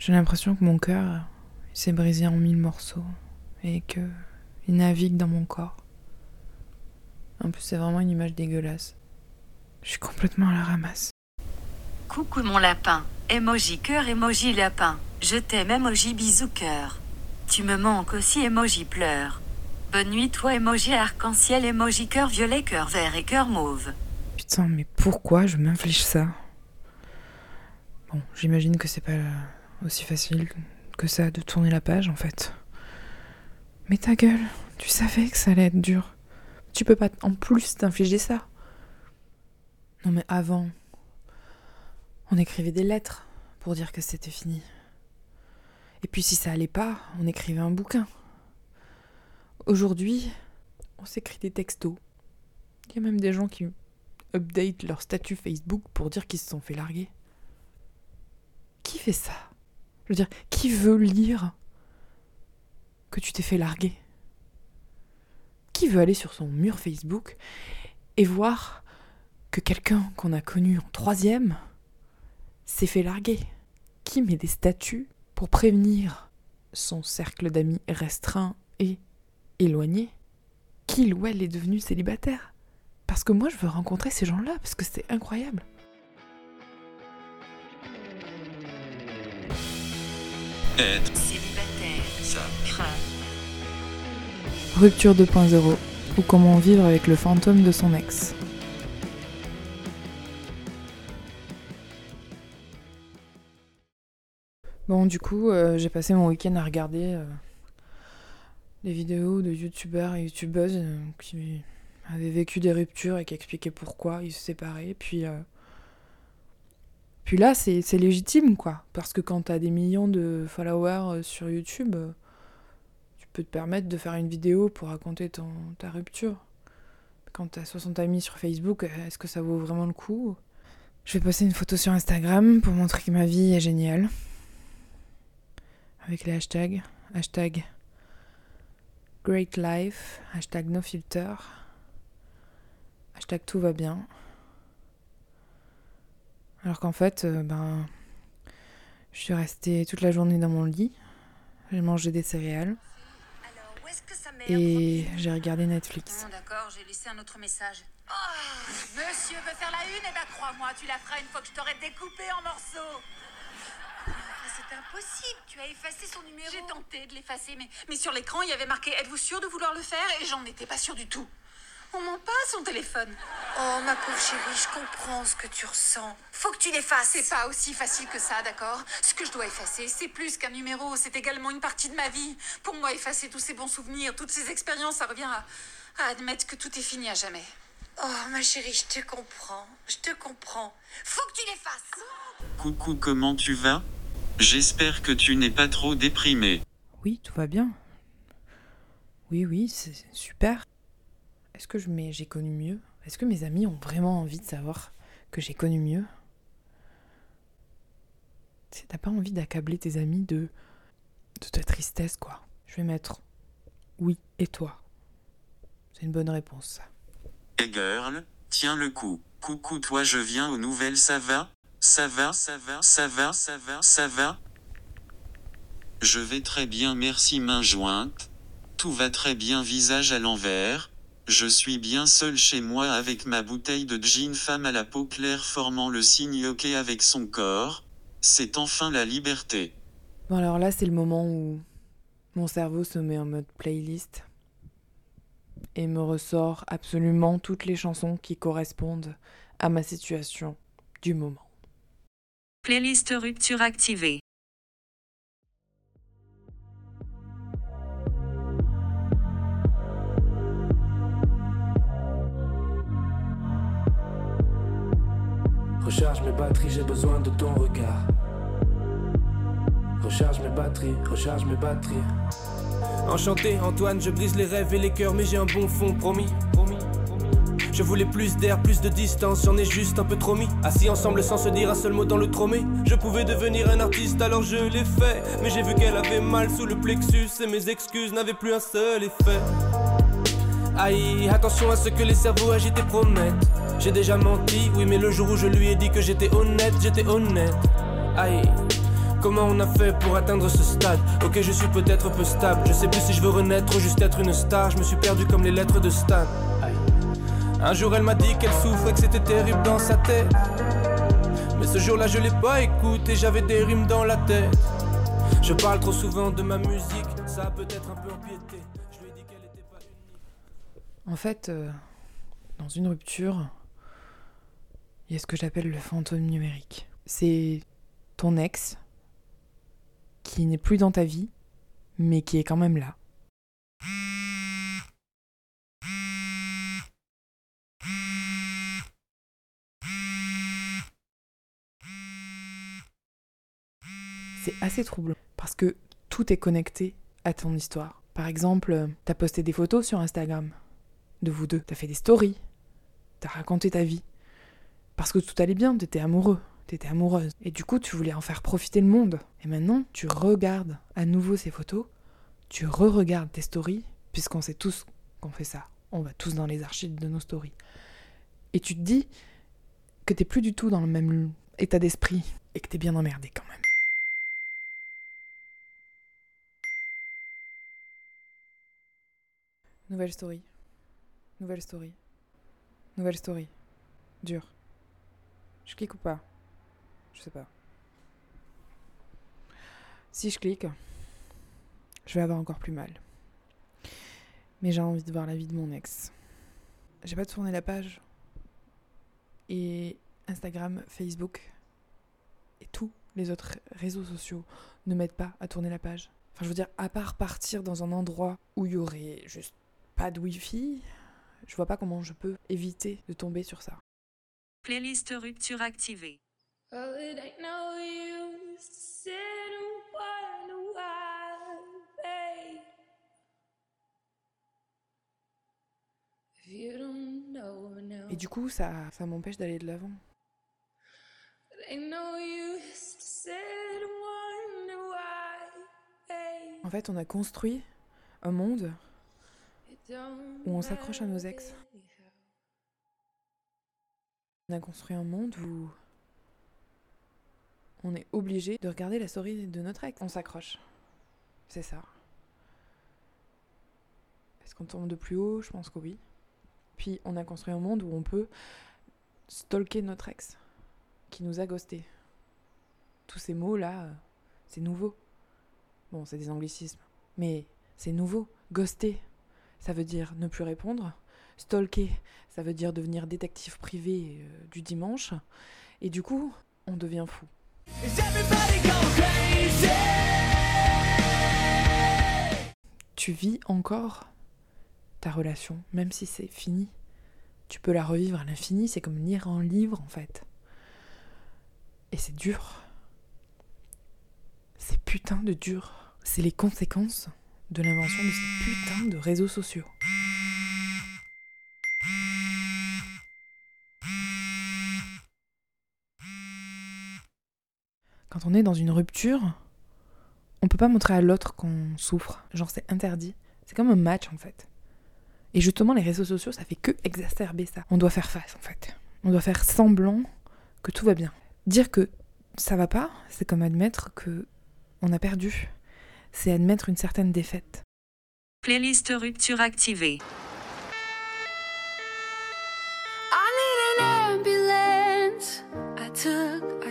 J'ai l'impression que mon cœur s'est brisé en mille morceaux et que il navigue dans mon corps. En plus, c'est vraiment une image dégueulasse. Je suis complètement à la ramasse. Coucou mon lapin. Emoji cœur, emoji lapin. Je t'aime, emoji bisou cœur. Tu me manques aussi, emoji pleure. Bonne nuit, toi, emoji arc-en-ciel, emoji cœur violet, cœur vert et cœur mauve. Putain, mais pourquoi je m'inflige ça? Bon, j'imagine que c'est pas aussi facile que ça de tourner la page en fait. Mais ta gueule, tu savais que ça allait être dur. Tu peux pas en plus t'infliger ça. Non mais avant, on écrivait des lettres pour dire que c'était fini. Et puis si ça allait pas, on écrivait un bouquin. Aujourd'hui, on s'écrit des textos. Il y a même des gens qui update leur statut Facebook pour dire qu'ils se sont fait larguer. Qui fait ça? Je veux dire, qui veut lire que tu t'es fait larguer? Qui veut aller sur son mur Facebook et voir que quelqu'un qu'on a connu en troisième s'est fait larguer? Qui met des statuts pour prévenir son cercle d'amis restreint et éloigné qu'il ou elle est devenu célibataire? Parce que moi je veux rencontrer ces gens-là, parce que c'est incroyable. Rupture 2.0 ou comment vivre avec le fantôme de son ex. Bon, du coup, euh, j'ai passé mon week-end à regarder euh, des vidéos de youtubeurs et youtubeuses euh, qui avaient vécu des ruptures et qui expliquaient pourquoi ils se séparaient. Puis, puis là, c'est légitime, quoi. Parce que quand t'as des millions de followers sur YouTube, tu peux te permettre de faire une vidéo pour raconter ton, ta rupture. Quand t'as 60 amis sur Facebook, est-ce que ça vaut vraiment le coup? Je vais poster une photo sur Instagram pour montrer que ma vie est géniale avec les hashtags. Hashtag Great Life, hashtag No Filter, hashtag Tout va bien. Alors qu'en fait, euh, ben, je suis restée toute la journée dans mon lit. J'ai mangé des céréales. Et j'ai regardé Netflix. D'accord, j'ai laissé un autre message. Oh, monsieur veut faire la une, et eh ben crois-moi, tu la feras une fois que je t'aurai découpé en morceaux c'est impossible. Tu as effacé son numéro. J'ai tenté de l'effacer, mais, mais sur l'écran, il y avait marqué Êtes-vous sûr de vouloir le faire? Et j'en étais pas sûre du tout. On ment pas son téléphone. Oh, ma pauvre chérie, je comprends ce que tu ressens. Faut que tu l'effaces. C'est pas aussi facile que ça, d'accord? Ce que je dois effacer, c'est plus qu'un numéro, c'est également une partie de ma vie. Pour moi, effacer tous ces bons souvenirs, toutes ces expériences, ça revient à, à admettre que tout est fini à jamais. Oh, ma chérie, je te comprends. Je te comprends. Faut que tu l'effaces. Coucou, comment tu vas? J'espère que tu n'es pas trop déprimé. Oui, tout va bien. Oui, oui, c'est super. Est-ce que j'ai connu mieux Est-ce que mes amis ont vraiment envie de savoir que j'ai connu mieux? T'as pas envie d'accabler tes amis de de ta tristesse, quoi? Je vais mettre oui et toi. C'est une bonne réponse, ça. Hey girl, tiens le coup. Coucou toi, je viens aux nouvelles, ça va? Ça va, ça va, ça va, ça va, ça va? Je vais très bien, merci main jointe. Tout va très bien, visage à l'envers. Je suis bien seul chez moi avec ma bouteille de gin femme à la peau claire formant le signe OK avec son corps. C'est enfin la liberté. Bon alors là c'est le moment où mon cerveau se met en mode playlist et me ressort absolument toutes les chansons qui correspondent à ma situation du moment. Playlist rupture activée. Recharge mes batteries, j'ai besoin de ton regard. Recharge mes batteries, recharge mes batteries. Enchanté, Antoine, je brise les rêves et les cœurs, mais j'ai un bon fond, promis. promis. Je voulais plus d'air, plus de distance, j'en ai juste un peu trop mis. Assis ensemble sans se dire un seul mot dans le tromé. Je pouvais devenir un artiste alors je l'ai fait. Mais j'ai vu qu'elle avait mal sous le plexus et mes excuses n'avaient plus un seul effet. Aïe, attention à ce que les cerveaux agités promettent. J'ai déjà menti, oui, mais le jour où je lui ai dit que j'étais honnête, j'étais honnête. Aïe. Comment on a fait pour atteindre ce stade? Ok, je suis peut-être peu stable. Je sais plus si je veux renaître ou juste être une star. Je me suis perdu comme les lettres de Stan. Un jour, elle m'a dit qu'elle souffrait, que c'était terrible dans sa tête. Mais ce jour-là, je l'ai pas écouté, j'avais des rimes dans la tête. Je parle trop souvent de ma musique, ça a peut-être un peu empiété. Je lui ai dit qu'elle était pas. En fait, euh, dans une rupture, il y a ce que j'appelle le fantôme numérique. C'est ton ex qui n'est plus dans ta vie, mais qui est quand même là. C'est assez troublant parce que tout est connecté à ton histoire. Par exemple, t'as posté des photos sur Instagram de vous deux, t'as fait des stories, t'as raconté ta vie. Parce que tout allait bien, t'étais amoureux, t'étais amoureuse. Et du coup, tu voulais en faire profiter le monde. Et maintenant, tu regardes à nouveau ces photos, tu re-regardes tes stories, puisqu'on sait tous qu'on fait ça. On va tous dans les archives de nos stories. Et tu te dis que t'es plus du tout dans le même état d'esprit et que t'es bien emmerdé quand même. Nouvelle story. Nouvelle story. Nouvelle story. Dur. Je clique ou pas? Je sais pas. Si je clique, je vais avoir encore plus mal. Mais j'ai envie de voir la vie de mon ex. J'ai pas tourné la page. Et Instagram, Facebook et tous les autres réseaux sociaux ne m'aident pas à tourner la page. Enfin, je veux dire, à part partir dans un endroit où il y aurait juste pas de wifi, je vois pas comment je peux éviter de tomber sur ça. Playlist rupture activée. Well, it ain't no use to sit and wonder why, babe. If you don't know now, Et du coup, ça, ça m'empêche d'aller de l'avant. En fait, on a construit un monde où on s'accroche à nos ex. On a construit un monde où on est obligé de regarder la story de notre ex. On s'accroche. C'est ça. Est-ce qu'on tombe de plus haut? Je pense que oui. Puis on a construit un monde où on peut stalker notre ex qui nous a ghosté. Tous ces mots-là, c'est nouveau. Bon, c'est des anglicismes. Mais c'est nouveau. Ghoster, ça veut dire ne plus répondre. Stalker, ça veut dire devenir détective privé euh, du dimanche. Et du coup, on devient fou. Tu vis encore ta relation, même si c'est fini. Tu peux la revivre à l'infini, c'est comme lire un livre en fait. Et c'est dur. C'est putain de dur. C'est les conséquences de l'invention de ces putains de réseaux sociaux. Quand on est dans une rupture, on peut pas montrer à l'autre qu'on souffre. Genre c'est interdit. C'est comme un match en fait. Et justement les réseaux sociaux, ça fait que exacerber ça. On doit faire face en fait. On doit faire semblant que tout va bien. Dire que ça va pas, c'est comme admettre que on a perdu. C'est admettre une certaine défaite. Playlist rupture activée.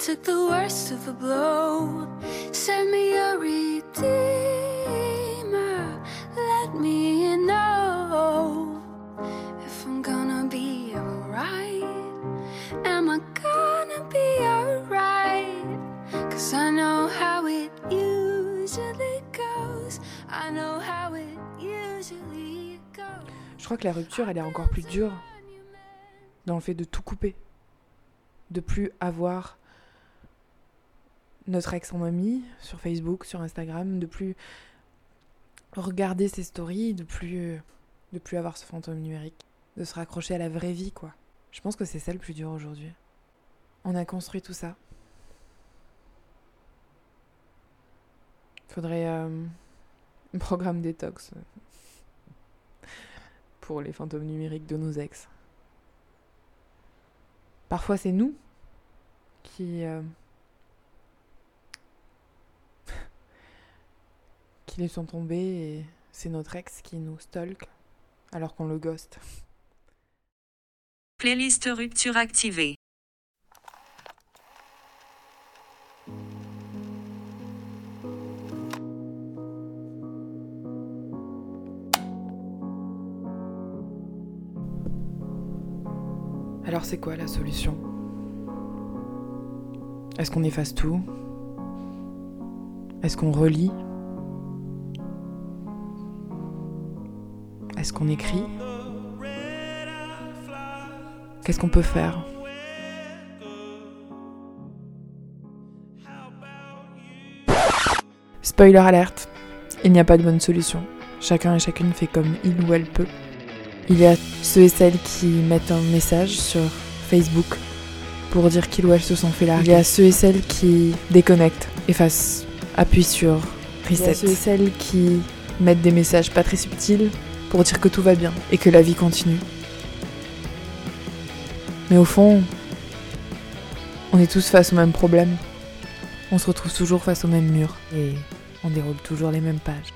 Took, the worst of the blow. Send me a redeemer. Let me know if I'm gonna be alright. Am I gonna be alright? Cause I know how it usually goes. I know how it usually goes. Je crois que la rupture, elle est encore plus dure dans le fait de tout couper. De plus avoir notre ex en ami sur Facebook, sur Instagram, de plus regarder ses stories, de plus de plus avoir ce fantôme numérique, de se raccrocher à la vraie vie quoi. Je pense que c'est ça le plus dur aujourd'hui. On a construit tout ça. Faudrait euh, un programme détox euh, pour les fantômes numériques de nos ex. Parfois c'est nous qui euh, qui laissons tomber et c'est notre ex qui nous stalk alors qu'on le ghost. Playlist rupture activée. Alors c'est quoi la solution? Est-ce qu'on efface tout? Est-ce qu'on relit? Est-ce qu'on écrit? Qu'est-ce qu'on peut faire? Spoiler alerte, il n'y a pas de bonne solution. Chacun et chacune fait comme il ou elle peut. Il y a ceux et celles qui mettent un message sur Facebook pour dire qu'il ou elle se sont fait larguer. Il y a ceux et celles qui déconnectent, effacent, appuient sur reset. Il y a ceux et celles qui mettent des messages pas très subtils pour dire que tout va bien et que la vie continue. Mais au fond, on est tous face au même problème. On se retrouve toujours face au même mur et on déroule toujours les mêmes pages.